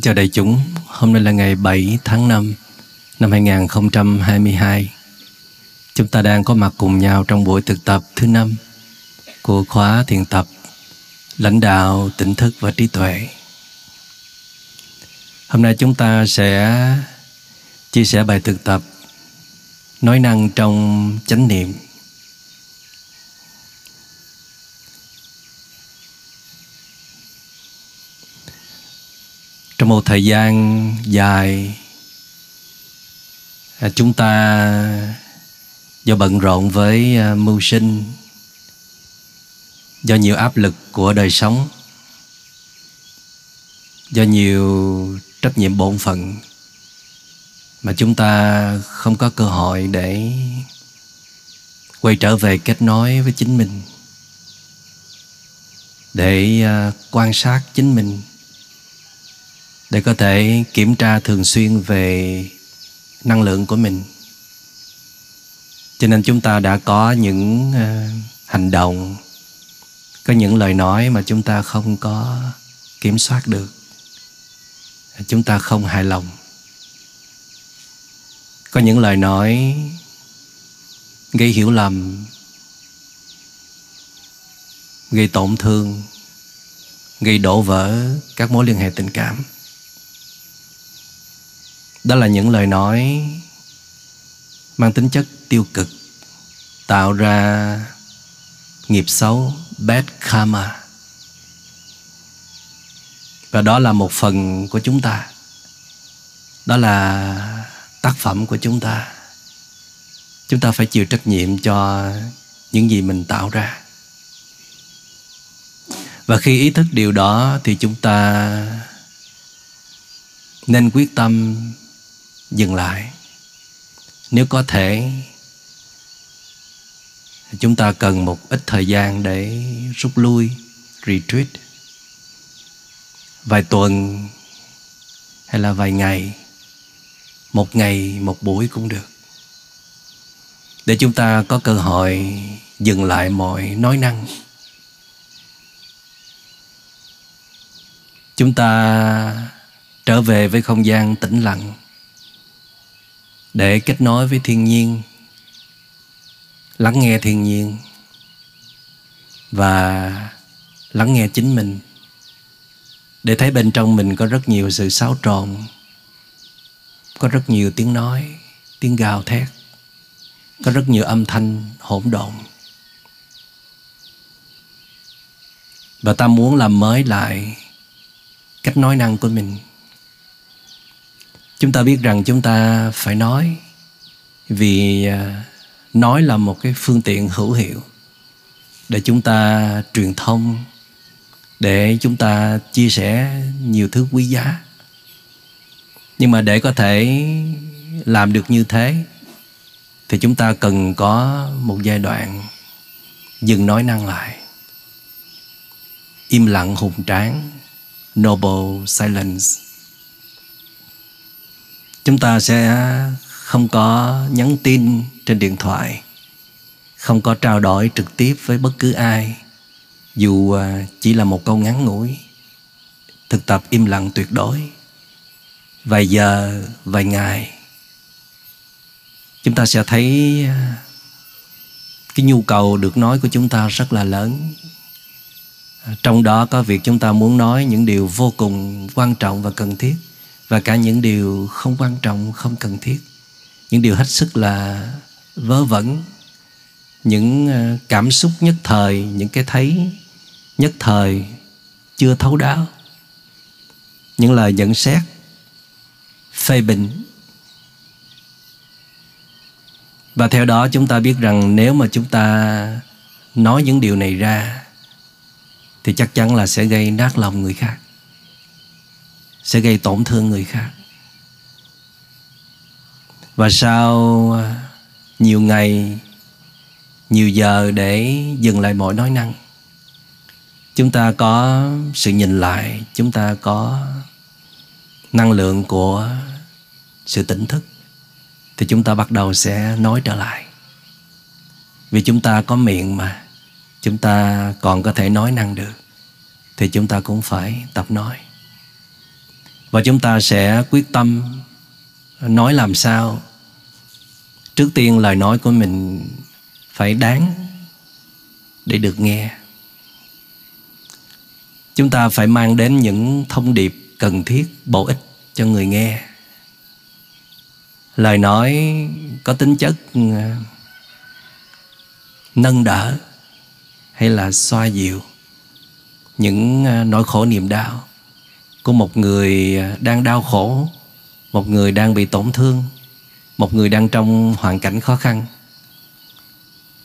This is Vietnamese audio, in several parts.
Kính chào đại chúng, hôm nay là ngày 7 tháng 5 năm 2022. Chúng ta đang có mặt cùng nhau trong buổi thực tập thứ năm của khóa thiền tập lãnh đạo tỉnh thức và trí tuệ. Hôm nay chúng ta sẽ chia sẻ bài thực tập nói năng trong chánh niệm trong một thời gian dài à, chúng ta do bận rộn với à, mưu sinh, do nhiều áp lực của đời sống, do nhiều trách nhiệm bổn phận mà chúng ta không có cơ hội để quay trở về kết nối với chính mình, để à, quan sát chính mình để có thể kiểm tra thường xuyên về năng lượng của mình. Cho nên chúng ta đã có những ờ, hành động, có những lời nói mà chúng ta không có kiểm soát được. Chúng ta không hài lòng. Có những lời nói gây hiểu lầm, gây tổn thương, gây đổ vỡ các mối liên hệ tình cảm đó là những lời nói mang tính chất tiêu cực, tạo ra nghiệp xấu, bad karma. Và đó là một phần của chúng ta. Đó là tác phẩm của chúng ta. Chúng ta phải chịu trách nhiệm cho những gì mình tạo ra. Và khi ý thức điều đó thì chúng ta nên quyết tâm dừng lại. Nếu có thể, chúng ta cần một ít thời gian để rút lui, retreat. Vài tuần hay là vài ngày, một ngày, một buổi cũng được. Để chúng ta có cơ hội dừng lại mọi nói năng. Chúng ta trở về với không gian tĩnh lặng để kết nối với thiên nhiên, lắng nghe thiên nhiên và lắng nghe chính mình. Để thấy bên trong mình có rất nhiều sự xáo trộn, có rất nhiều tiếng nói, tiếng gào thét, có rất nhiều âm thanh hỗn độn. Và ta muốn làm mới lại cách nói năng của mình chúng ta biết rằng chúng ta phải nói vì à, nói là một cái phương tiện hữu hiệu để chúng ta truyền thông, để chúng ta chia sẻ nhiều thứ quý giá. Nhưng mà để có thể làm được như thế thì chúng ta cần có một giai đoạn dừng nói năng lại. Im lặng hùng tráng noble silence chúng ta sẽ không có nhắn tin trên điện thoại, không có trao đổi trực tiếp với bất cứ ai, dù à, chỉ là một câu ngắn ngủi, thực tập im lặng tuyệt đối. Vài giờ, vài ngày, chúng ta sẽ thấy à, cái nhu cầu được nói của chúng ta rất là lớn. À, trong đó có việc chúng ta muốn nói những điều vô cùng quan trọng và cần thiết và cả những điều không quan trọng, không cần thiết. Những điều hết sức là vớ vẩn. Những ờ, cảm xúc nhất thời, những cái thấy nhất thời chưa thấu đáo. Những lời nhận xét phê bình. Và theo đó chúng ta biết rằng nếu mà chúng ta nói những điều này ra, thì chắc chắn là sẽ gây nát lòng người khác sẽ gây tổn thương người khác. Và sau à, nhiều ngày, nhiều giờ để dừng lại mọi nói năng, chúng ta có sự nhìn lại, chúng ta có năng lượng của sự tỉnh thức, thì chúng ta bắt đầu sẽ nói trở lại. Vì chúng ta có miệng mà, chúng ta còn có thể nói năng được, thì chúng ta cũng phải tập nói và chúng ta sẽ quyết tâm nói làm sao. Trước tiên lời nói của mình phải đáng để được nghe. Chúng ta phải mang đến những thông điệp cần thiết, bổ ích cho người nghe. Lời nói có tính chất à, nâng đỡ hay là xoa dịu những à, nỗi khổ niềm đau của một người đang đau khổ, một người đang bị tổn thương, một người đang trong hoàn cảnh khó khăn.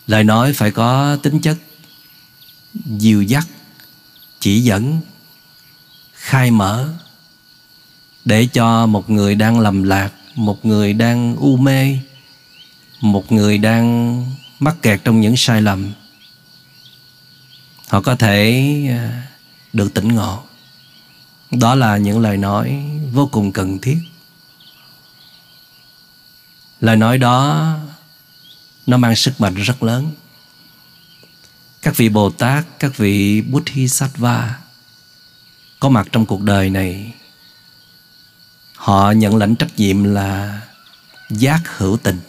Lời nói phải có tính chất dìu dắt, chỉ dẫn, khai mở để cho một người đang lầm lạc, một người đang u mê, một người đang mắc kẹt trong những sai lầm, họ có thể à, được tỉnh ngộ đó là những lời nói vô cùng cần thiết. Lời nói đó, nó mang sức mạnh rất lớn. Các vị bồ tát, các vị bodhisattva có mặt trong cuộc đời này, họ nhận lãnh trách nhiệm là giác hữu tình,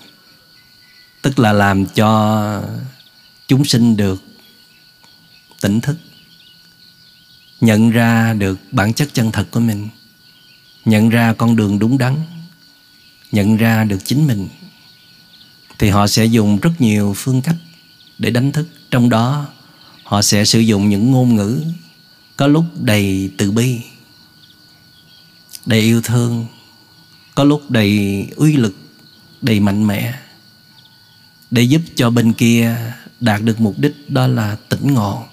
tức là làm cho chúng sinh được tỉnh thức nhận ra được bản chất chân thật của mình, nhận ra con đường đúng đắn, nhận ra được chính mình, thì họ sẽ dùng rất nhiều phương cách để đánh thức. Trong đó, họ sẽ sử dụng những ngôn ngữ có lúc đầy từ bi, đầy yêu thương, có lúc đầy uy lực, đầy mạnh mẽ, để giúp cho bên kia đạt được mục đích đó là tỉnh ngộ,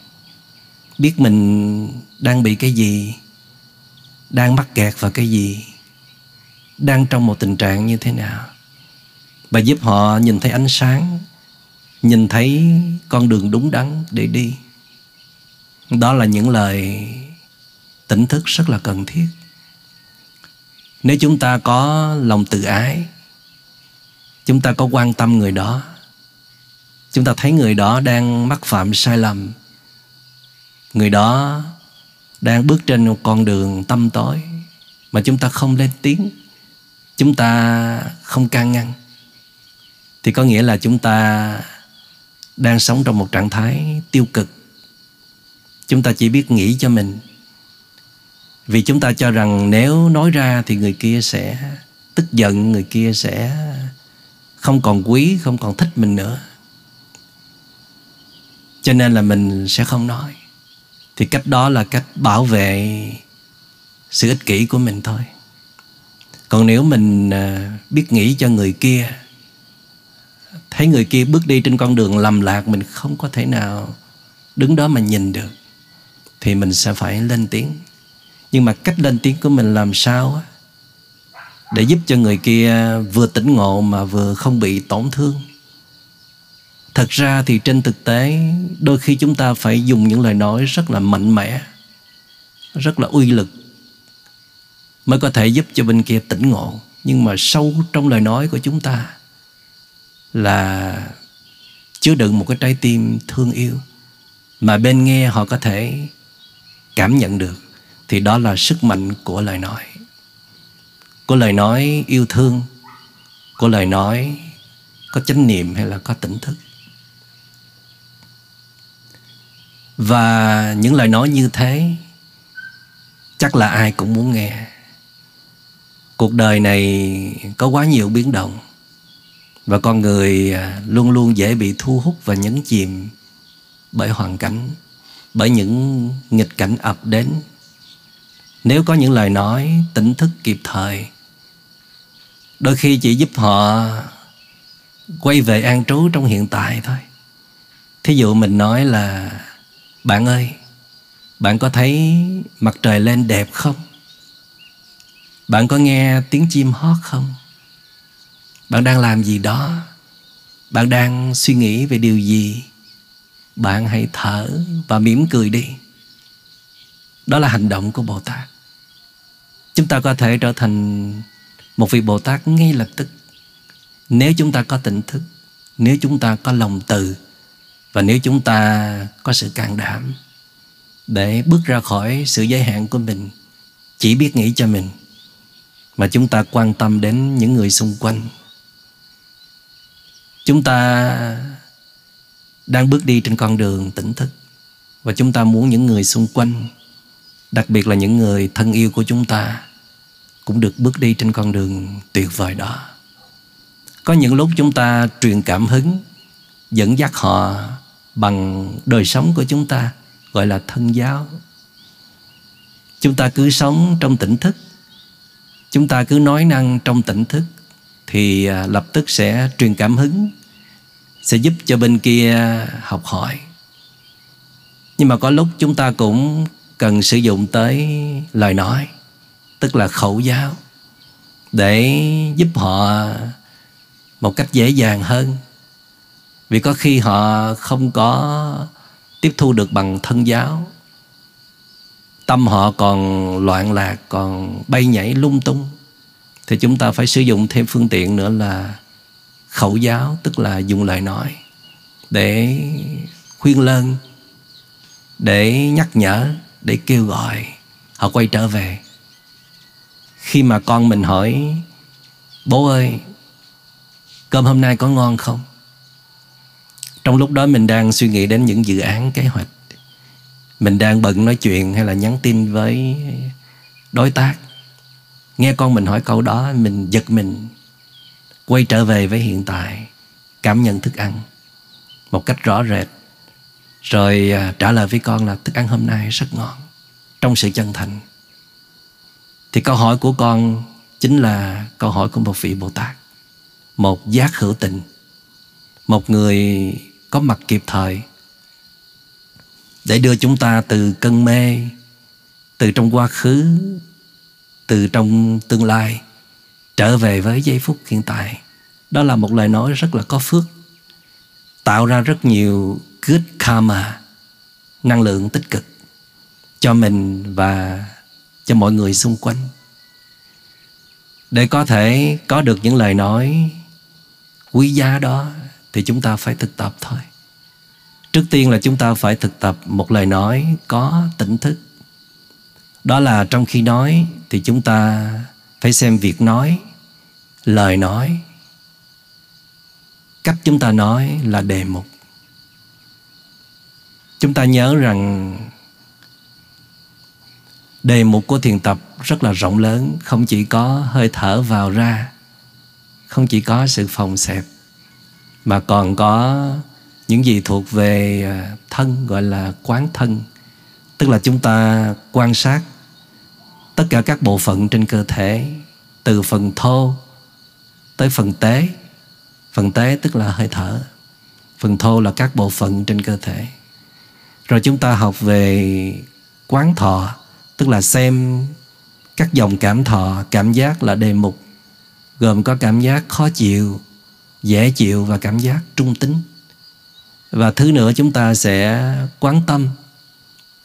biết mình đang bị cái gì, đang mắc kẹt vào cái gì, đang trong một tình trạng như thế nào. Và giúp họ nhìn thấy ánh sáng, nhìn thấy con đường đúng đắn để đi. Đó là những lời tỉnh thức rất là cần thiết. Nếu chúng ta có lòng tự ái, chúng ta có quan tâm người đó, chúng ta thấy người đó đang mắc phạm sai lầm, người đó đang bước trên một con đường tâm tối mà chúng ta không lên tiếng, chúng ta không can ngăn. Thì có nghĩa là chúng ta đang sống trong một trạng thái tiêu cực. Chúng ta chỉ biết nghĩ cho mình. Vì chúng ta cho rằng nếu nói ra thì người kia sẽ tức giận, người kia sẽ không còn quý, không còn thích mình nữa. Cho nên là mình sẽ không nói thì cách đó là cách bảo vệ sự ích kỷ của mình thôi. Còn nếu mình à, biết nghĩ cho người kia, thấy người kia bước đi trên con đường lầm lạc mình không có thể nào đứng đó mà nhìn được, thì mình sẽ phải lên tiếng. Nhưng mà cách lên tiếng của mình làm sao để giúp cho người kia vừa tỉnh ngộ mà vừa không bị tổn thương? Thật ra thì trên thực tế, đôi khi chúng ta phải dùng những lời nói rất là mạnh mẽ, rất là uy lực mới có thể giúp cho bên kia tỉnh ngộ. Nhưng mà sâu trong lời nói của chúng ta là chứa đựng một cái trái tim thương yêu mà bên nghe họ có thể cảm nhận được, thì đó là sức mạnh của lời nói. Của lời nói yêu thương của lời nói có chánh niệm hay là có tỉnh thức. Và những lời nói như thế, chắc là ai cũng muốn nghe. Cuộc đời này có quá nhiều biến động, và con người à, luôn luôn dễ bị thu hút và nhấn chìm bởi hoàn cảnh, bởi những nghịch cảnh ập đến. Nếu có những lời nói tỉnh thức kịp thời, đôi khi chỉ giúp họ quay về an trú trong hiện tại thôi. Thí dụ mình nói là bạn ơi, bạn có thấy mặt trời lên đẹp không? Bạn có nghe tiếng chim hót không? Bạn đang làm gì đó? Bạn đang suy nghĩ về điều gì? Bạn hãy thở và mỉm cười đi. Đó là hành động của bồ tát. Chúng ta có thể trở thành một vị bồ tát ngay lập tức. Nếu chúng ta có tỉnh thức, nếu chúng ta có lòng từ và nếu chúng ta có sự can đảm để bước ra khỏi sự giới hạn của mình, chỉ biết nghĩ cho mình, mà chúng ta quan tâm đến những người xung quanh. Chúng ta đang bước đi trên con đường tỉnh thức, và chúng ta muốn những người xung quanh, đặc biệt là những người thân yêu của chúng ta, cũng được bước đi trên con đường tuyệt vời đó. Có những lúc chúng ta truyền cảm hứng, dẫn dắt họ bằng đời sống của chúng ta, gọi là thân giáo. Chúng ta cứ sống trong tỉnh thức. Chúng ta cứ nói năng trong tỉnh thức thì à, lập tức sẽ truyền cảm hứng, sẽ giúp cho bên kia học hỏi. Nhưng mà có lúc chúng ta cũng cần sử dụng tới lời nói, tức là khẩu giáo, để giúp họ một cách dễ dàng hơn vì có khi họ không có tiếp thu được bằng thân giáo. Tâm họ còn loạn lạc, còn bay nhảy lung tung. Thì chúng ta phải sử dụng thêm phương tiện nữa là khẩu giáo, tức là dùng lời nói để khuyên lơn, để nhắc nhở, để kêu gọi họ quay trở về. Khi mà con mình hỏi, bố ơi, cơm hôm nay có ngon không? Trong lúc đó mình đang suy nghĩ đến những dự án, kế hoạch. Mình đang bận nói chuyện hay là nhắn tin với đối tác. Nghe con mình hỏi câu đó, mình giật mình, quay trở về với hiện tại, cảm nhận thức ăn một cách rõ rệt. Rồi à, trả lời với con là thức ăn hôm nay rất ngon, trong sự chân thành. Thì câu hỏi của con chính là câu hỏi của một vị bồ tát, một giác hữu tình một người có mặt kịp thời, để đưa chúng ta từ cơn mê, từ trong quá khứ, từ trong tương lai trở về với giây phút hiện tại. Đó là một lời nói rất là có phước, tạo ra rất nhiều good karma, năng lượng tích cực cho mình và cho mọi người xung quanh. Để có thể có được những lời nói quý giá đó thì chúng ta phải thực tập thôi. Trước tiên là chúng ta phải thực tập một lời nói có tỉnh thức. Đó là trong khi nói thì chúng ta phải xem việc nói, lời nói. Cách chúng ta nói là đề mục. Chúng ta nhớ rằng đề mục của thiền tập rất là rộng lớn, không chỉ có hơi thở vào ra, không chỉ có sự phòng xẹp mà còn có những gì thuộc về à, thân, gọi là quán thân. Tức là chúng ta quan sát tất cả các bộ phận trên cơ thể, từ phần thô tới phần tế. Phần tế tức là hơi thở. Phần thô là các bộ phận trên cơ thể. Rồi chúng ta học về quán thọ, tức là xem các dòng cảm thọ, cảm giác là đề mục, gồm có cảm giác khó chịu dễ chịu và cảm giác trung tính. Và thứ nữa chúng ta sẽ quán tâm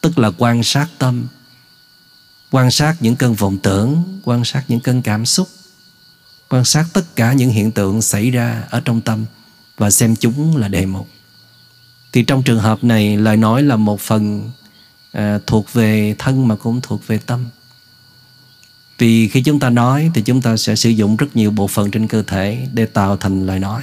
tức là quan sát tâm quan sát những cơn vọng tưởng quan sát những cơn cảm xúc quan sát tất cả những hiện tượng xảy ra ở trong tâm và xem chúng là đề mục. Thì trong trường hợp này lời nói là một phần à, thuộc về thân mà cũng thuộc về tâm vì khi chúng ta nói thì chúng ta sẽ sử dụng rất nhiều bộ phận trên cơ thể để tạo thành lời nói.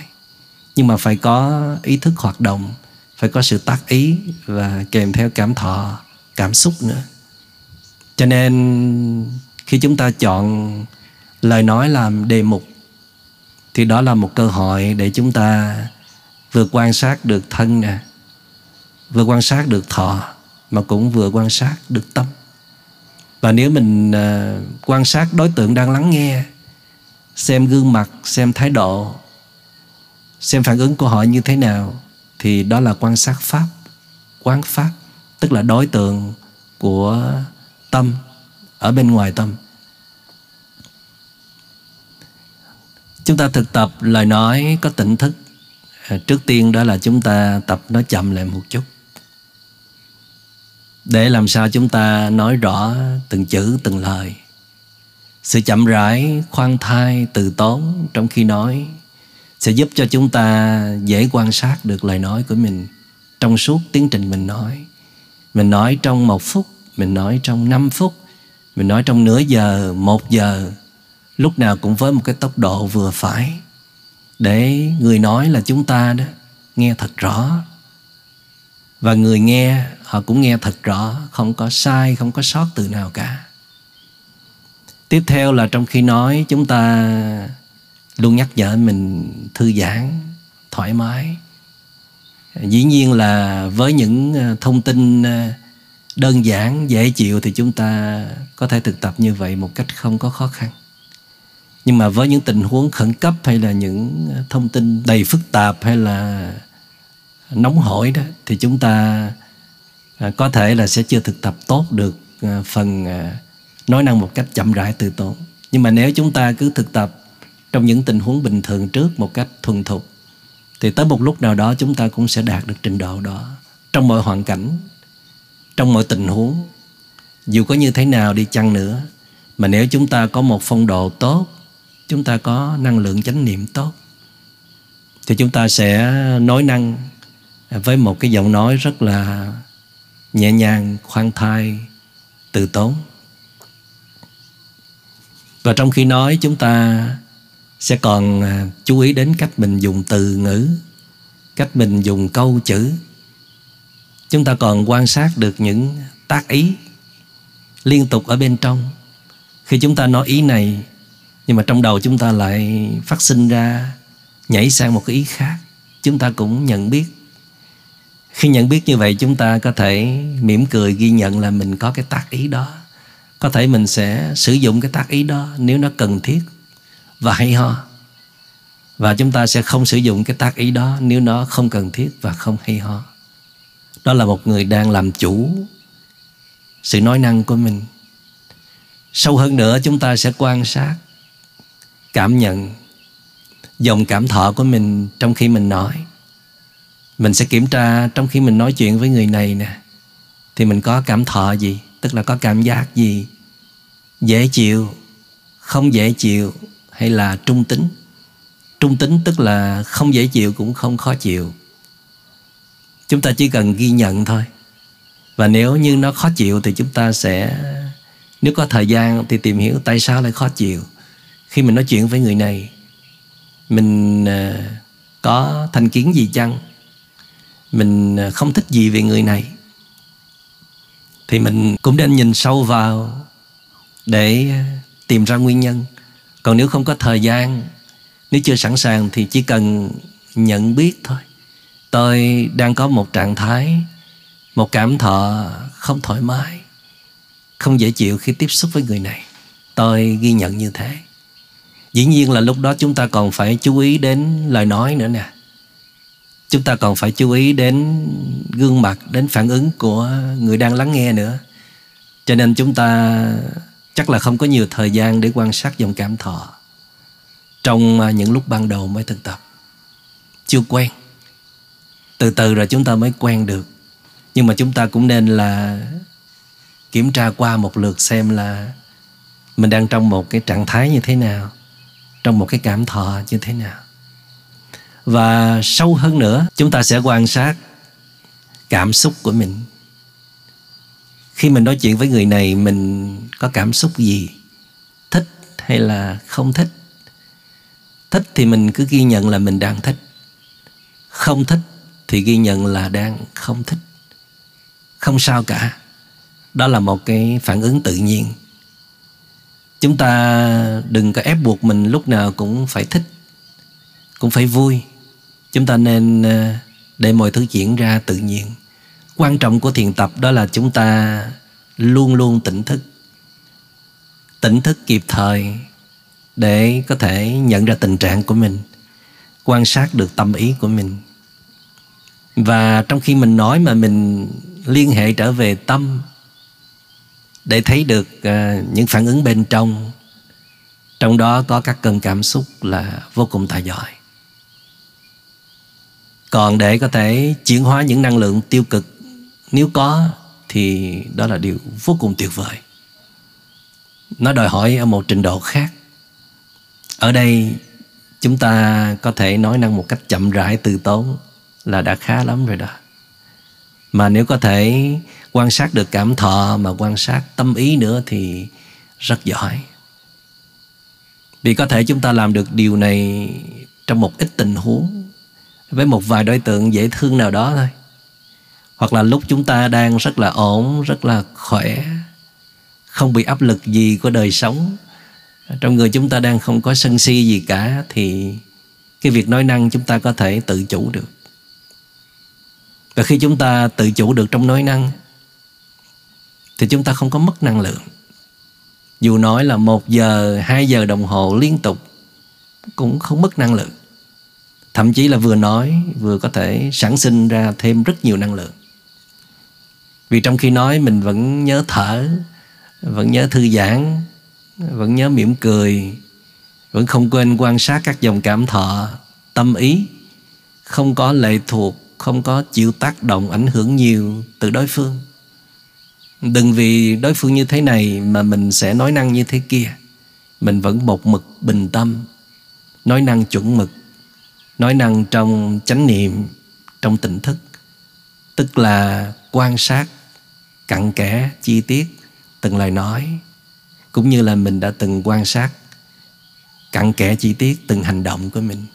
Nhưng mà phải có ý thức hoạt động, phải có sự tác ý và kèm theo cảm thọ, cảm xúc nữa. Cho nên khi chúng ta chọn lời nói làm đề mục, thì đó là một cơ hội để chúng ta vừa quan sát được thân nè, vừa quan sát được thọ, mà cũng vừa quan sát được tâm và nếu mình uh, quan sát đối tượng đang lắng nghe xem gương mặt xem thái độ xem phản ứng của họ như thế nào thì đó là quan sát pháp quán pháp tức là đối tượng của tâm ở bên ngoài tâm. Chúng ta thực tập lời nói có tỉnh thức. À, trước tiên đó là chúng ta tập nói chậm lại một chút để làm sao chúng ta nói rõ từng chữ, từng lời. Sự chậm rãi, khoan thai, từ tốn trong khi nói sẽ giúp cho chúng ta dễ quan sát được lời nói của mình trong suốt tiến trình mình nói. Mình nói trong một phút, mình nói trong năm phút, mình nói trong nửa giờ, một giờ, lúc nào cũng với một cái tốc độ vừa phải. Để người nói là chúng ta đó, nghe thật rõ. Và người nghe họ cũng nghe thật rõ, không có sai, không có sót từ nào cả. Tiếp theo là trong khi nói, chúng ta luôn nhắc nhở mình thư giãn, thoải mái. Dĩ nhiên là với những ờ, thông tin ờ, đơn giản, dễ chịu thì chúng ta có thể thực tập như vậy một cách không có khó khăn. Nhưng mà với những tình huống khẩn cấp hay là những ờ, thông tin đầy phức tạp hay là nóng hổi đó, thì chúng ta À, có thể là sẽ chưa thực tập tốt được à, phần à, nói năng một cách chậm rãi, từ tốn. Nhưng mà nếu chúng ta cứ thực tập trong những tình huống bình thường trước một cách thuần thục, thì tới một lúc nào đó chúng ta cũng sẽ đạt được trình độ đó. Trong mọi hoàn cảnh, trong mọi tình huống, dù có như thế nào đi chăng nữa, mà nếu chúng ta có một phong độ tốt, chúng ta có năng lượng chánh niệm tốt, thì chúng ta sẽ nói năng với một cái giọng nói rất là nhẹ nhàng, khoan thai, từ tốn. Và trong khi nói, chúng ta sẽ còn à, chú ý đến cách mình dùng từ ngữ, cách mình dùng câu chữ. Chúng ta còn quan sát được những tác ý liên tục ở bên trong. Khi chúng ta nói ý này, nhưng mà trong đầu chúng ta lại phát sinh ra, nhảy sang một cái ý khác. Chúng ta cũng nhận biết khi nhận biết như vậy, chúng ta có thể mỉm cười ghi nhận là mình có cái tác ý đó. Có thể mình sẽ sử dụng cái tác ý đó nếu nó cần thiết và hay ho. Và chúng ta sẽ không sử dụng cái tác ý đó nếu nó không cần thiết và không hay ho. Đó là một người đang làm chủ sự nói năng của mình. Sâu hơn nữa, chúng ta sẽ quan sát, cảm nhận dòng cảm thọ của mình trong khi mình nói mình sẽ kiểm tra trong khi mình nói chuyện với người này nè. Thì mình có cảm thọ gì? Tức là có cảm giác gì? Dễ chịu, không dễ chịu, hay là trung tính? Trung tính tức là không dễ chịu cũng không khó chịu. Chúng ta chỉ cần ghi nhận thôi. Và nếu như nó khó chịu thì chúng ta sẽ, nếu có thời gian thì tìm hiểu tại sao lại khó chịu. Khi mình nói chuyện với người này, mình à, có thành kiến gì chăng? Mình à, không thích gì về người này. Thì mình cũng nên nhìn sâu vào để tìm ra nguyên nhân. Còn nếu không có thời gian, nếu chưa sẵn sàng thì chỉ cần nhận biết thôi. Tôi đang có một trạng thái, một cảm thọ không thoải mái, không dễ chịu khi tiếp xúc với người này. Tôi ghi nhận như thế. Dĩ nhiên là lúc đó chúng ta còn phải chú ý đến lời nói nữa nè chúng ta còn phải chú ý đến gương mặt, đến phản ứng của người đang lắng nghe nữa. Cho nên chúng ta chắc là không có nhiều thời gian để quan sát dòng cảm thọ trong à, những lúc ban đầu mới thực tập. Chưa quen. Từ từ rồi chúng ta mới quen được. Nhưng mà chúng ta cũng nên là kiểm tra qua một lượt xem là mình đang trong một cái trạng thái như thế nào, trong một cái cảm thọ như thế nào và sâu hơn nữa, chúng ta sẽ quan sát cảm xúc của mình. Khi mình nói chuyện với người này, mình có cảm xúc gì? Thích hay là không thích? Thích thì mình cứ ghi nhận là mình đang thích. Không thích thì ghi nhận là đang không thích. Không sao cả. Đó là một cái phản ứng tự nhiên. Chúng ta đừng có ép buộc mình lúc nào cũng phải thích, cũng phải vui chúng ta nên ờ, để mọi thứ diễn ra tự nhiên. Quan trọng của thiền tập đó là chúng ta luôn luôn tỉnh thức. Tỉnh thức kịp thời để có thể nhận ra tình trạng của mình, quan sát được tâm ý của mình. Và trong khi mình nói mà mình liên hệ trở về tâm để thấy được ờ, những phản ứng bên trong trong đó có các cơn cảm xúc là vô cùng tài giỏi còn để có thể chuyển hóa những năng lượng tiêu cực, nếu có, thì đó là điều vô cùng tuyệt vời. Nó đòi hỏi ở một trình độ khác. Ở đây, chúng ta có thể nói năng một cách chậm rãi, từ tốn là đã khá lắm rồi đó. Mà nếu có thể quan sát được cảm thọ mà quan sát tâm ý nữa thì rất giỏi. Vì có thể chúng ta làm được điều này trong một ít tình huống với một vài đối tượng dễ thương nào đó thôi. Hoặc là lúc chúng ta đang rất là ổn, rất là khỏe, không bị áp lực gì của đời sống. Trong người chúng ta đang không có sân si gì cả thì cái việc nói năng chúng ta có thể tự chủ được. Và khi chúng ta tự chủ được trong nói năng, thì chúng ta không có mất năng lượng. Dù nói là một giờ, hai giờ đồng hồ liên tục cũng không mất năng lượng thậm chí là vừa nói, vừa có thể sản sinh ra thêm rất nhiều năng lượng. Vì trong khi nói, mình vẫn nhớ thở, vẫn nhớ thư giãn, vẫn nhớ mỉm cười, vẫn không quên quan sát các dòng cảm thọ, tâm ý. Không có lệ thuộc, không có chịu tác động ảnh hưởng nhiều từ đối phương. Đừng vì đối phương như thế này mà mình sẽ nói năng như thế kia. Mình vẫn một mực bình tâm, nói năng chuẩn mực nói năng trong chánh niệm trong tỉnh thức tức là quan sát cặn kẽ chi tiết từng lời nói cũng như là mình đã từng quan sát cặn kẽ chi tiết từng hành động của mình.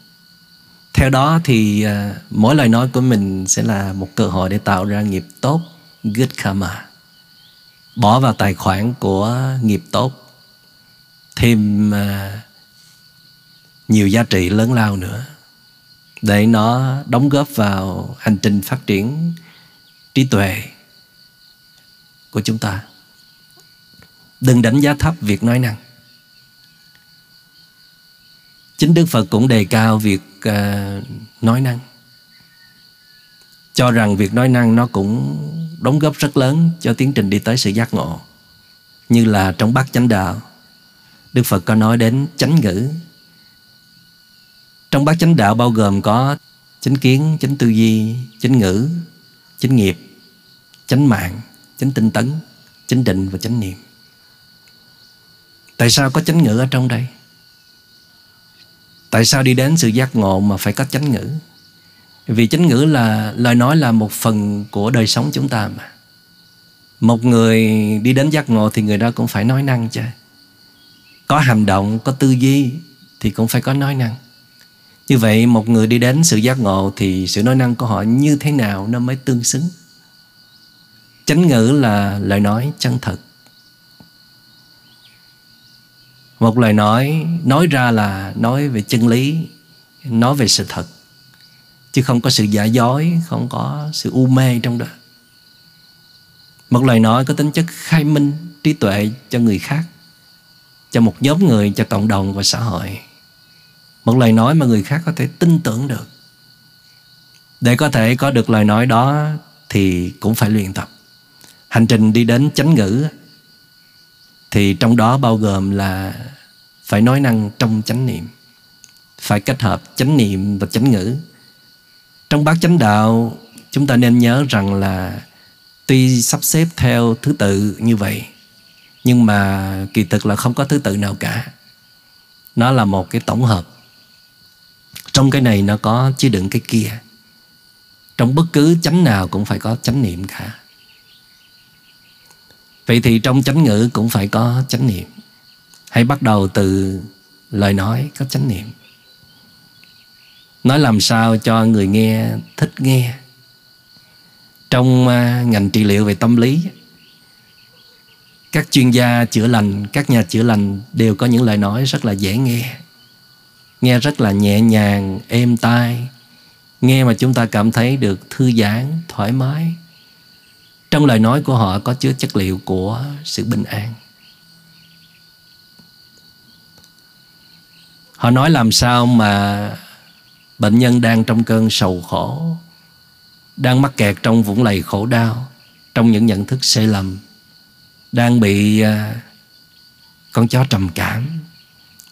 Theo đó thì uh, mỗi lời nói của mình sẽ là một cơ hội để tạo ra nghiệp tốt good karma. Bỏ vào tài khoản của nghiệp tốt thêm uh, nhiều giá trị lớn lao nữa để nó đóng góp vào hành trình phát triển trí tuệ của chúng ta. Đừng đánh giá thấp việc nói năng. Chính đức phật cũng đề cao việc uh, nói năng. Cho rằng việc nói năng nó cũng đóng góp rất lớn cho tiến trình đi tới sự giác ngộ. Như là trong bát chánh đạo đức phật có nói đến chánh ngữ trong bát chánh đạo bao gồm có chánh kiến, chánh tư duy, chánh ngữ, chánh nghiệp, chánh mạng, chánh tinh tấn, chánh định và chánh niệm. Tại sao có chánh ngữ ở trong đây? Tại sao đi đến sự giác ngộ mà phải có chánh ngữ? Vì chánh ngữ là lời nói là một phần của đời sống chúng ta mà. Một người đi đến giác ngộ thì người đó cũng phải nói năng chứ. Có hành động, có tư duy thì cũng phải có nói năng như vậy, một người đi đến sự giác ngộ thì sự nói năng của họ như thế nào nó mới tương xứng? Chánh ngữ là lời nói chân thật. Một lời nói nói ra là nói về chân lý, nói về sự thật. Chứ không có sự giả dối, không có sự u mê trong đó. Một lời nói có tính chất khai minh, trí tuệ cho người khác, cho một nhóm người, cho cộng đồng và xã hội một lời nói mà người khác có thể tin tưởng được. Để có thể có được lời nói đó thì cũng phải luyện tập. Hành trình đi đến chánh ngữ thì trong đó bao gồm là phải nói năng trong chánh niệm, phải kết hợp chánh niệm và chánh ngữ. Trong bát chánh đạo, chúng ta nên nhớ rằng là tuy sắp xếp theo thứ tự như vậy, nhưng mà kỳ thực là không có thứ tự nào cả. Nó là một cái tổng hợp trong cái này nó có chứa đựng cái kia. Trong bất cứ chánh nào cũng phải có chánh niệm cả. Vậy thì trong chánh ngữ cũng phải có chánh niệm. Hãy bắt đầu từ lời nói có chánh niệm. Nói làm sao cho người nghe thích nghe. Trong à, ngành trị liệu về tâm lý, các chuyên gia chữa lành, các nhà chữa lành đều có những lời nói rất là dễ nghe nghe rất là nhẹ nhàng êm tai. Nghe mà chúng ta cảm thấy được thư giãn thoải mái. Trong lời nói của họ có chứa chất liệu của sự bình an. Họ nói làm sao mà bệnh nhân đang trong cơn sầu khổ đang mắc kẹt trong vũng lầy khổ đau trong những nhận thức sai lầm đang bị à, con chó trầm cảm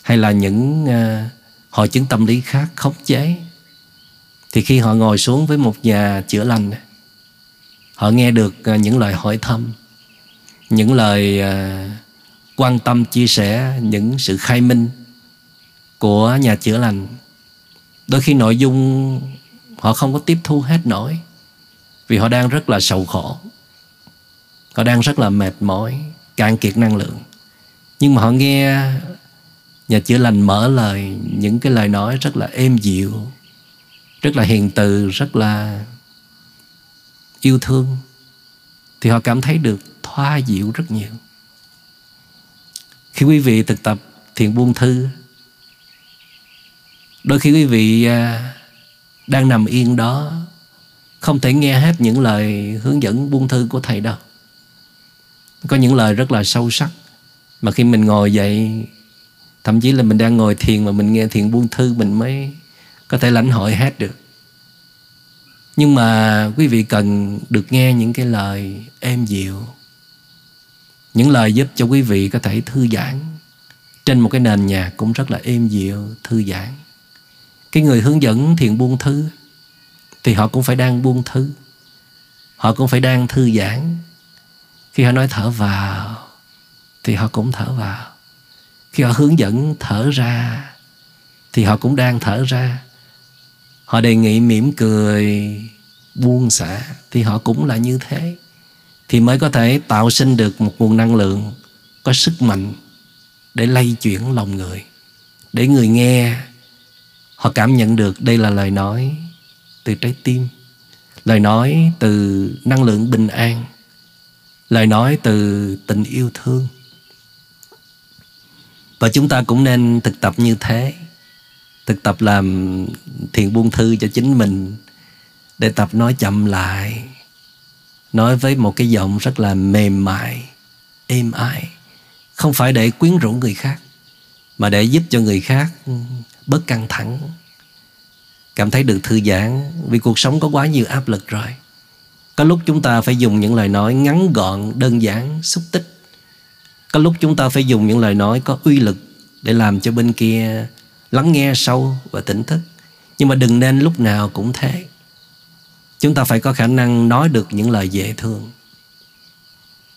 hay là những uh, hội chứng tâm lý khác khống chế thì khi họ ngồi xuống với một nhà chữa lành, họ nghe được à, những lời hỏi thăm, những lời à, quan tâm chia sẻ, những sự khai minh của nhà chữa lành. Đôi khi nội dung họ không có tiếp thu hết nổi vì họ đang rất là sầu khổ. Họ đang rất là mệt mỏi, cạn kiệt năng lượng. Nhưng mà họ nghe Nhà chữa lành mở lời, Những cái lời nói rất là êm dịu, Rất là hiền từ, Rất là yêu thương. Thì họ cảm thấy được thoa dịu rất nhiều. Khi quý vị thực tập thiền buông thư, Đôi khi quý vị à, đang nằm yên đó, Không thể nghe hết những lời hướng dẫn buông thư của Thầy đâu. Có những lời rất là sâu sắc, Mà khi mình ngồi dậy Thậm chí là mình đang ngồi thiền mà mình nghe thiền buông thư Mình mới có thể lãnh hội hát được. Nhưng mà quý vị cần được nghe những cái lời êm dịu Những lời giúp cho quý vị có thể thư giãn. Trên một cái nền nhạc cũng rất là êm dịu, thư giãn. Cái người hướng dẫn thiền buông thư thì họ cũng phải đang buông thư. Họ cũng phải đang thư giãn. Khi họ nói thở vào thì họ cũng thở vào khi họ hướng dẫn thở ra, thì họ cũng đang thở ra. Họ đề nghị mỉm cười, buông xả, thì họ cũng là như thế. Thì mới có thể tạo sinh được một nguồn năng lượng, có sức mạnh để lay chuyển lòng người. Để người nghe, Họ cảm nhận được đây là lời nói từ trái tim. Lời nói từ năng lượng bình an. Lời nói từ tình yêu thương. Và chúng ta cũng nên thực tập như thế. Thực tập làm thiền buông thư cho chính mình Để tập nói chậm lại. Nói với một cái giọng rất là mềm mại, Êm ái. Không phải để quyến rũ người khác, Mà để giúp cho người khác bớt căng thẳng. Cảm thấy được thư giãn, vì cuộc sống có quá nhiều áp lực rồi. Có lúc chúng ta phải dùng những lời nói ngắn gọn, đơn giản, xúc tích có lúc chúng ta phải dùng những lời nói có uy lực để làm cho bên kia lắng nghe sâu và tỉnh thức. Nhưng mà đừng nên lúc nào cũng thế. Chúng ta phải có khả năng nói được những lời dễ thương.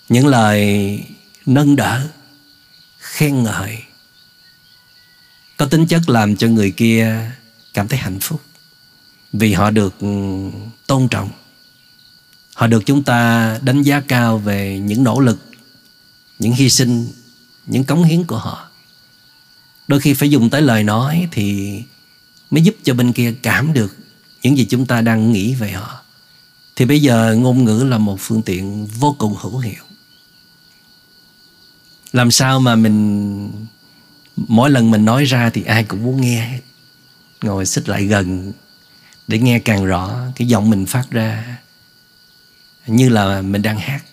Những lời nâng đỡ, khen ngợi. Có tính chất làm cho người kia cảm thấy hạnh phúc. Vì họ được ừ, tôn trọng. Họ được chúng ta đánh giá cao về những nỗ lực những hy sinh, những cống hiến của họ. Đôi khi phải dùng tới lời nói thì mới giúp cho bên kia cảm được những gì chúng ta đang nghĩ về họ. Thì bây giờ ngôn ngữ là một phương tiện vô cùng hữu hiệu. Làm sao mà mình, mỗi lần mình nói ra thì ai cũng muốn nghe hết ngồi xích lại gần để nghe càng rõ cái giọng mình phát ra, như là mình đang hát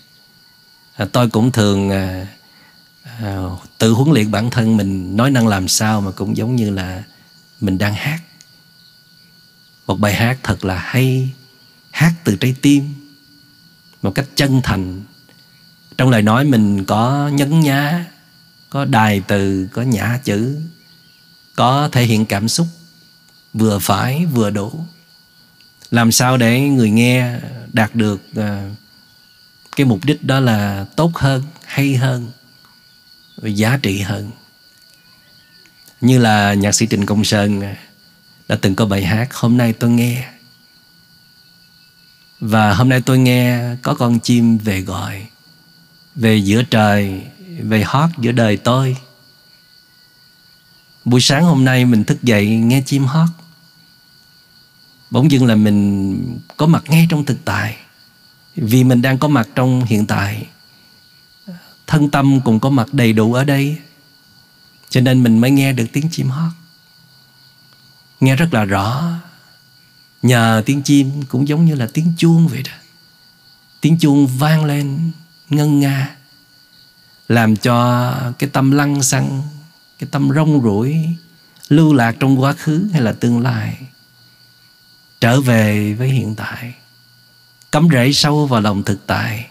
à, tôi cũng thường à, à, tự huấn luyện bản thân mình nói năng làm sao mà cũng giống như là mình đang hát. Một bài hát thật là hay hát từ trái tim một cách chân thành. Trong lời nói mình có nhấn nhá có đài từ có nhã chữ có thể hiện cảm xúc vừa phải vừa đủ. Làm sao để người nghe đạt được uh, cái mục đích đó là tốt hơn, hay hơn và giá trị hơn. Như là nhạc sĩ Trịnh Công Sơn đã từng có bài hát hôm nay tôi nghe. Và hôm nay tôi nghe có con chim về gọi, về giữa trời, về hót giữa đời tôi. Buổi sáng hôm nay mình thức dậy nghe chim hót. Bỗng dưng là mình có mặt ngay trong thực tại vì mình đang có mặt trong hiện tại, thân tâm cũng có mặt đầy đủ ở đây, cho nên mình mới nghe được tiếng chim hót. Nghe rất là rõ, nhờ tiếng chim cũng giống như là tiếng chuông vậy đó. Tiếng chuông vang lên, ngân nga, làm cho cái tâm lăng xăng, cái tâm rong ruổi, lưu lạc trong quá khứ hay là tương lai, trở về với hiện tại cắm rễ sâu vào lòng thực tại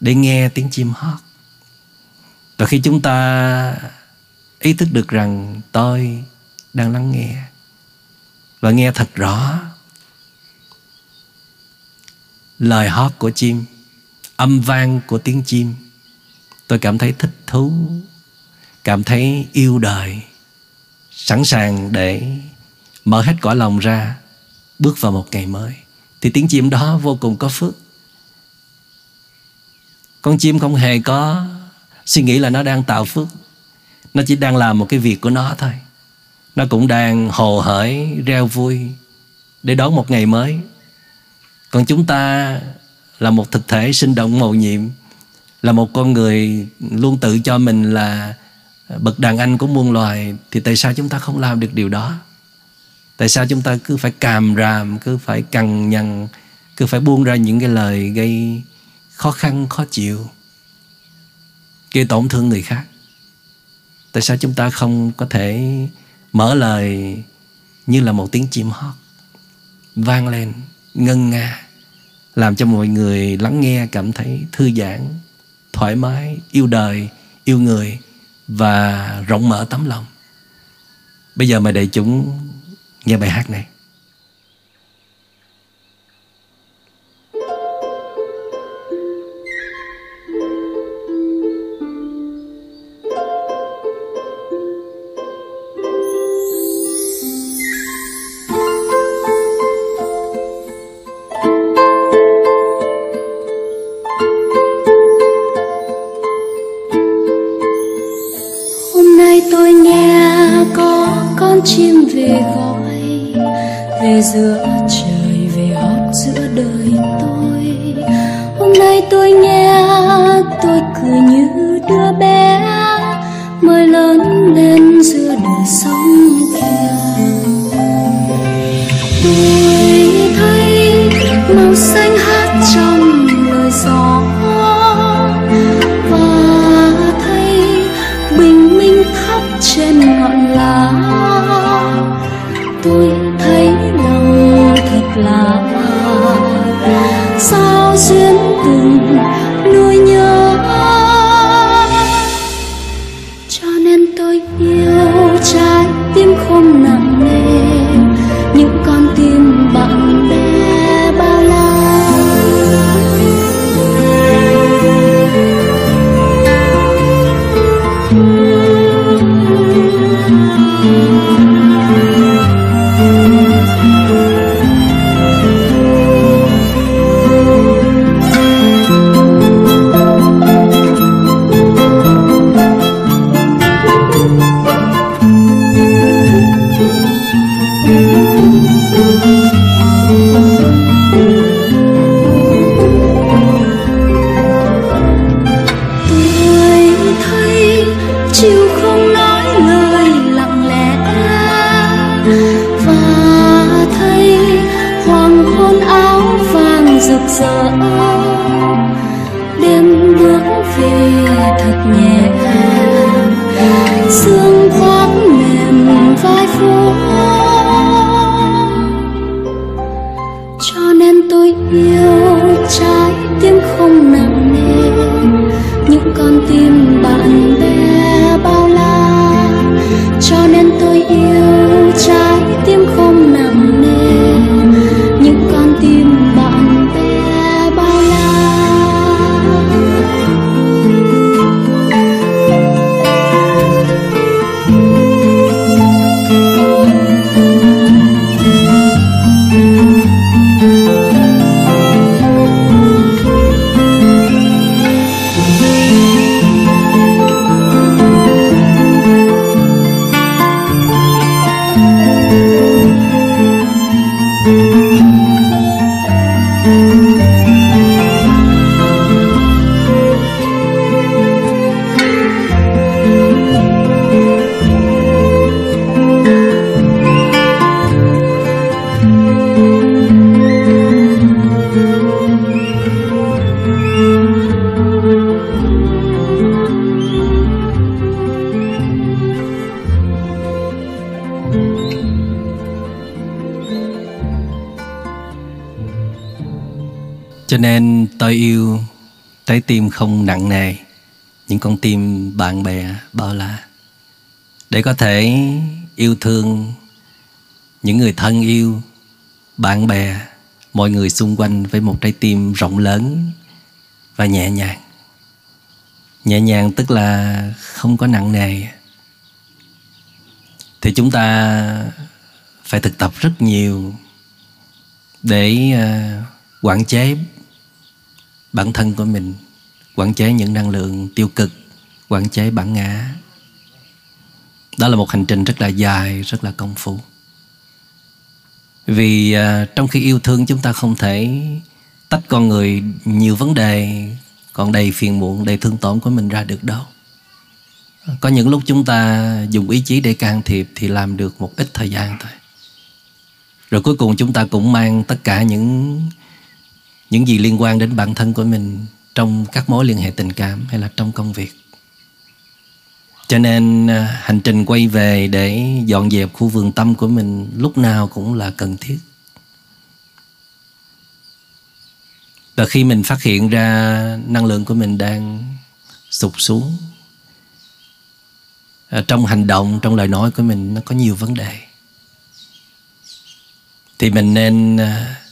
để nghe tiếng chim hót. Và khi chúng ta ý thức được rằng tôi đang lắng nghe và nghe thật rõ lời hót của chim, âm vang của tiếng chim, tôi cảm thấy thích thú, cảm thấy yêu đời, sẵn sàng để mở hết cõi lòng ra bước vào một ngày mới thì tiếng chim đó vô cùng có phước. Con chim không hề có suy nghĩ là nó đang tạo phước. Nó chỉ đang làm một cái việc của nó thôi. Nó cũng đang hồ hởi, reo vui để đón một ngày mới. Còn chúng ta là một thực thể sinh động màu nhiệm, là một con người luôn tự cho mình là bậc đàn anh của muôn loài, thì tại sao chúng ta không làm được điều đó? Tại sao chúng ta cứ phải càm ràm, cứ phải cằn nhằn, cứ phải buông ra những cái lời gây khó khăn, khó chịu, gây tổn thương người khác? Tại sao chúng ta không có thể mở lời như là một tiếng chim hót vang lên, ngân nga, làm cho mọi người lắng nghe, cảm thấy thư giãn, thoải mái, yêu đời, yêu người và rộng mở tấm lòng? Bây giờ mời đại chúng nghe bài hát này. Nặng nề. Những con tim bạn bè bao la. Để có thể yêu thương những người thân yêu, bạn bè, mọi người xung quanh với một trái tim rộng lớn và nhẹ nhàng. Nhẹ nhàng tức là không có nặng nề. Thì chúng ta phải thực tập rất nhiều để à, quản chế bản thân của mình quản chế những năng lượng tiêu cực quản chế bản ngã. Đó là một hành trình rất là dài rất là công phu. Vì uh, trong khi yêu thương chúng ta không thể tách con người nhiều vấn đề còn đầy phiền muộn đầy thương tổn của mình ra được đâu. Có những lúc chúng ta dùng ý chí để can thiệp thì làm được một ít thời gian thôi. Rồi cuối cùng chúng ta cũng mang tất cả những những gì liên quan đến bản thân của mình trong các mối liên hệ tình cảm hay là trong công việc. Cho nên à, hành trình quay về để dọn dẹp khu vườn tâm của mình lúc nào cũng là cần thiết. Và khi mình phát hiện ra năng lượng của mình đang sụt xuống à, trong hành động, trong lời nói của mình nó có nhiều vấn đề, thì mình nên à,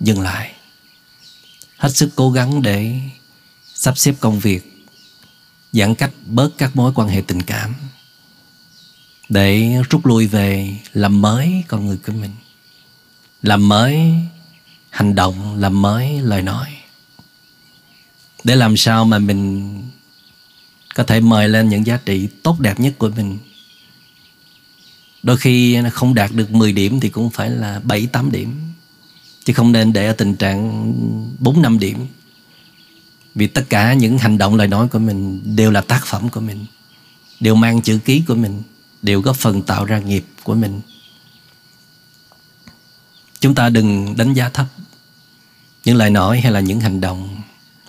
dừng lại hết sức cố gắng để sắp xếp công việc, giãn cách bớt các mối quan hệ tình cảm, để rút lui về làm mới con người của mình, làm mới hành động, làm mới lời nói. Để làm sao mà mình có thể mời lên những giá trị tốt đẹp nhất của mình. Đôi khi nó không đạt được 10 điểm thì cũng phải là 7 8 điểm chứ không nên để ở tình trạng 4 5 điểm. Vì tất cả những hành động lời nói của mình đều là tác phẩm của mình, đều mang chữ ký của mình, đều góp phần tạo ra nghiệp của mình. Chúng ta đừng đánh giá thấp những lời nói hay là những hành động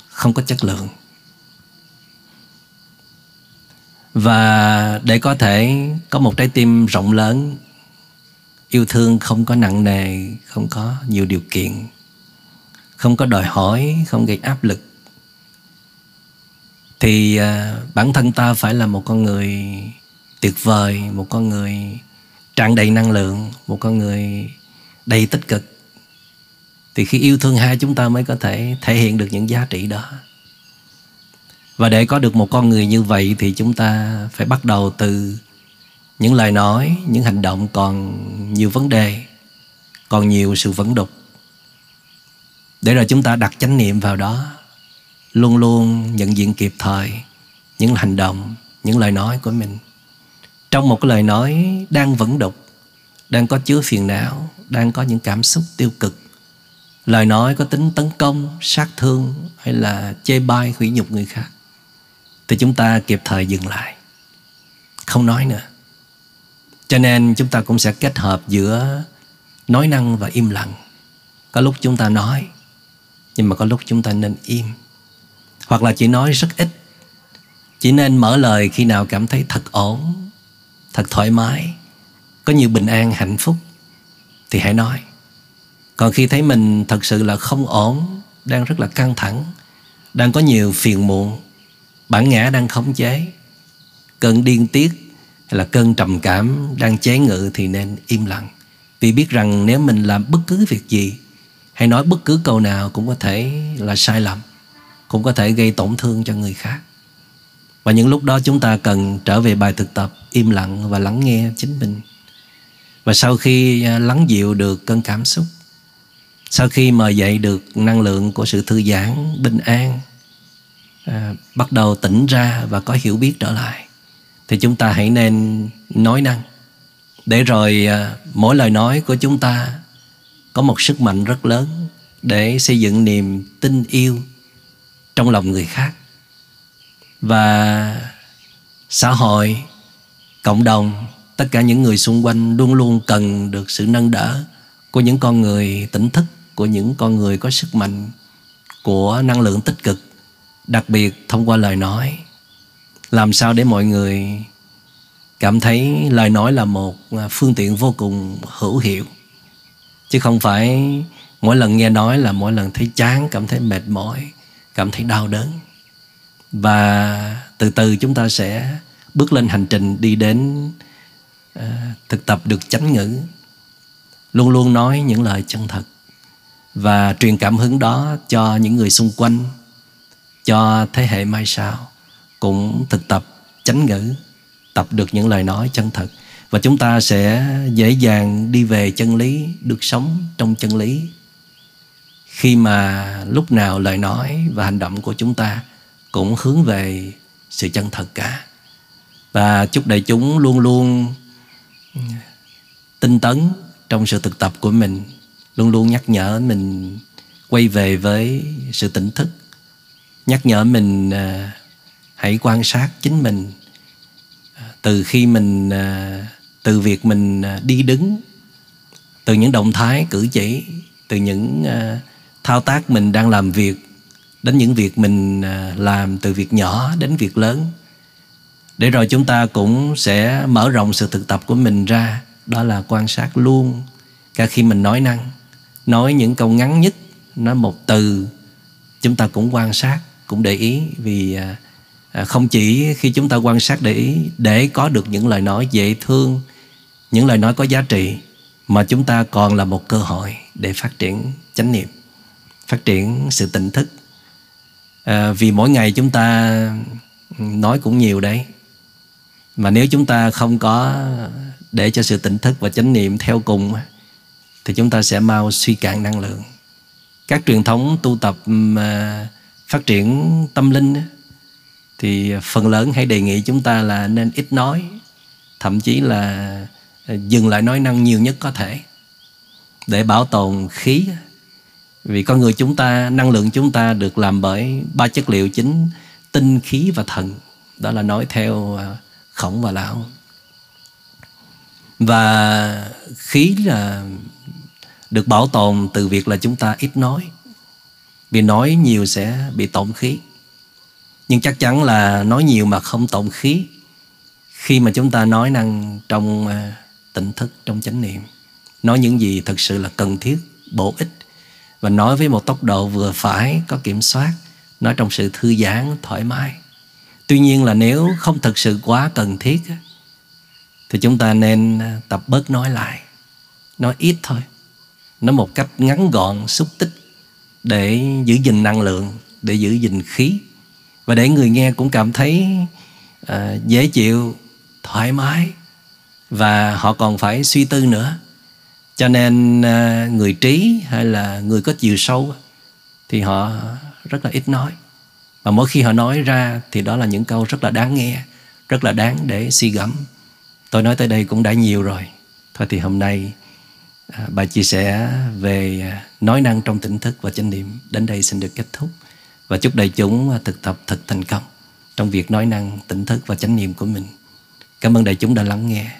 không có chất lượng. Và để có thể có một trái tim rộng lớn yêu thương không có nặng nề, không có nhiều điều kiện, không có đòi hỏi, không gây áp lực. Thì à, bản thân ta phải là một con người tuyệt vời, một con người tràn đầy năng lượng, một con người đầy tích cực. Thì khi yêu thương hai chúng ta mới có thể thể hiện được những giá trị đó. Và để có được một con người như vậy thì chúng ta phải bắt đầu từ những lời nói, những hành động còn nhiều vấn đề, còn nhiều sự vấn đục. Để rồi chúng ta đặt chánh niệm vào đó, luôn luôn nhận diện kịp thời những hành động, những lời nói của mình. Trong một cái lời nói đang vẫn đục, đang có chứa phiền não, đang có những cảm xúc tiêu cực, lời nói có tính tấn công, sát thương hay là chê bai, hủy nhục người khác, thì chúng ta kịp thời dừng lại, không nói nữa cho nên chúng ta cũng sẽ kết hợp giữa nói năng và im lặng. Có lúc chúng ta nói, nhưng mà có lúc chúng ta nên im. Hoặc là chỉ nói rất ít. Chỉ nên mở lời khi nào cảm thấy thật ổn, thật thoải mái. Có nhiều bình an, hạnh phúc, thì hãy nói. Còn khi thấy mình thật sự là không ổn, đang rất là căng thẳng, đang có nhiều phiền muộn, bản ngã đang khống chế, cơn điên tiết hay là cơn trầm cảm đang chế ngự thì nên im lặng. Vì biết rằng nếu mình làm bất cứ việc gì hay nói bất cứ câu nào cũng có thể là sai lầm cũng có thể gây tổn thương cho người khác. Và những lúc đó chúng ta cần trở về bài thực tập im lặng và lắng nghe chính mình. Và sau khi à, lắng dịu được cơn cảm xúc sau khi mời dậy được năng lượng của sự thư giãn bình an à, bắt đầu tỉnh ra và có hiểu biết trở lại thì chúng ta hãy nên nói năng. Để rồi à, mỗi lời nói của chúng ta có một sức mạnh rất lớn để xây dựng niềm tin yêu trong lòng người khác. Và xã hội, cộng đồng, tất cả những người xung quanh luôn luôn cần được sự nâng đỡ của những con người tỉnh thức, của những con người có sức mạnh, của năng lượng tích cực, đặc biệt thông qua lời nói làm sao để mọi người cảm thấy lời nói là một à, phương tiện vô cùng hữu hiệu? Chứ không phải mỗi lần nghe nói là mỗi lần thấy chán cảm thấy mệt mỏi cảm thấy đau đớn. Và từ từ chúng ta sẽ bước lên hành trình đi đến uh, thực tập được chánh ngữ. Luôn luôn nói những lời chân thật và truyền cảm hứng đó cho những người xung quanh cho thế hệ mai sau cũng thực tập chánh ngữ, tập được những lời nói chân thật. Và chúng ta sẽ dễ dàng đi về chân lý, được sống trong chân lý. Khi mà lúc nào lời nói và hành động của chúng ta cũng hướng về sự chân thật cả. Và chúc đại chúng luôn luôn tinh tấn trong sự thực tập của mình, luôn luôn nhắc nhở mình quay về với sự tỉnh thức, nhắc nhở mình à, hãy quan sát chính mình. Từ khi mình à, từ việc mình à, đi đứng, từ những động thái cử chỉ, từ những à, thao tác mình đang làm việc, đến những việc mình làm từ việc nhỏ đến việc lớn, để rồi chúng ta cũng sẽ mở rộng sự thực tập của mình ra. Đó là quan sát luôn. Cả khi mình nói năng, nói những câu ngắn nhất, nói một từ, chúng ta cũng quan sát, cũng để ý vì À, không chỉ khi chúng ta quan sát để ý để có được những lời nói dễ thương những lời nói có giá trị mà chúng ta còn là một cơ hội để phát triển chánh niệm phát triển sự tỉnh thức. À, vì mỗi ngày chúng ta nói cũng nhiều đấy mà nếu chúng ta không có để cho sự tỉnh thức và chánh niệm theo cùng thì chúng ta sẽ mau suy cạn năng lượng. Các truyền thống tu tập à, phát triển tâm linh thì phần lớn hãy đề nghị chúng ta là nên ít nói, thậm chí là ờ, dừng lại nói năng nhiều nhất có thể. Để bảo tồn khí, vì con người chúng ta, năng lượng chúng ta được làm bởi ba chất liệu chính tinh khí và thần. Đó là nói theo ờ, khổng và lão. Và khí là được bảo tồn từ việc là chúng ta ít nói, vì nói nhiều sẽ bị tổn khí nhưng chắc chắn là nói nhiều mà không tổn khí khi mà chúng ta nói năng trong ờ, tỉnh thức, trong chánh niệm. Nói những gì thật sự là cần thiết, bổ ích. Và nói với một tốc độ vừa phải, có kiểm soát, nói trong sự thư giãn, thoải mái. Tuy nhiên là nếu không thật sự quá cần thiết thì chúng ta nên ờ, tập bớt nói lại. Nói ít thôi. Nói một cách ngắn gọn, xúc tích để giữ gìn năng lượng, để giữ gìn khí và để người nghe cũng cảm thấy uh, dễ chịu thoải mái. Và họ còn phải suy tư nữa. Cho nên uh, người trí hay là người có chiều sâu thì họ rất là ít nói. Và mỗi khi họ nói ra thì đó là những câu rất là đáng nghe rất là đáng để suy gẫm. Tôi nói tới đây cũng đã nhiều rồi. Thôi thì hôm nay ờ, À, bài chia sẻ về nói năng trong tỉnh thức và chánh niệm. Đến đây xin được kết thúc và chúc đại chúng thực tập thật thành công trong việc nói năng, tỉnh thức và chánh niệm của mình. Cảm ơn đại chúng đã lắng nghe.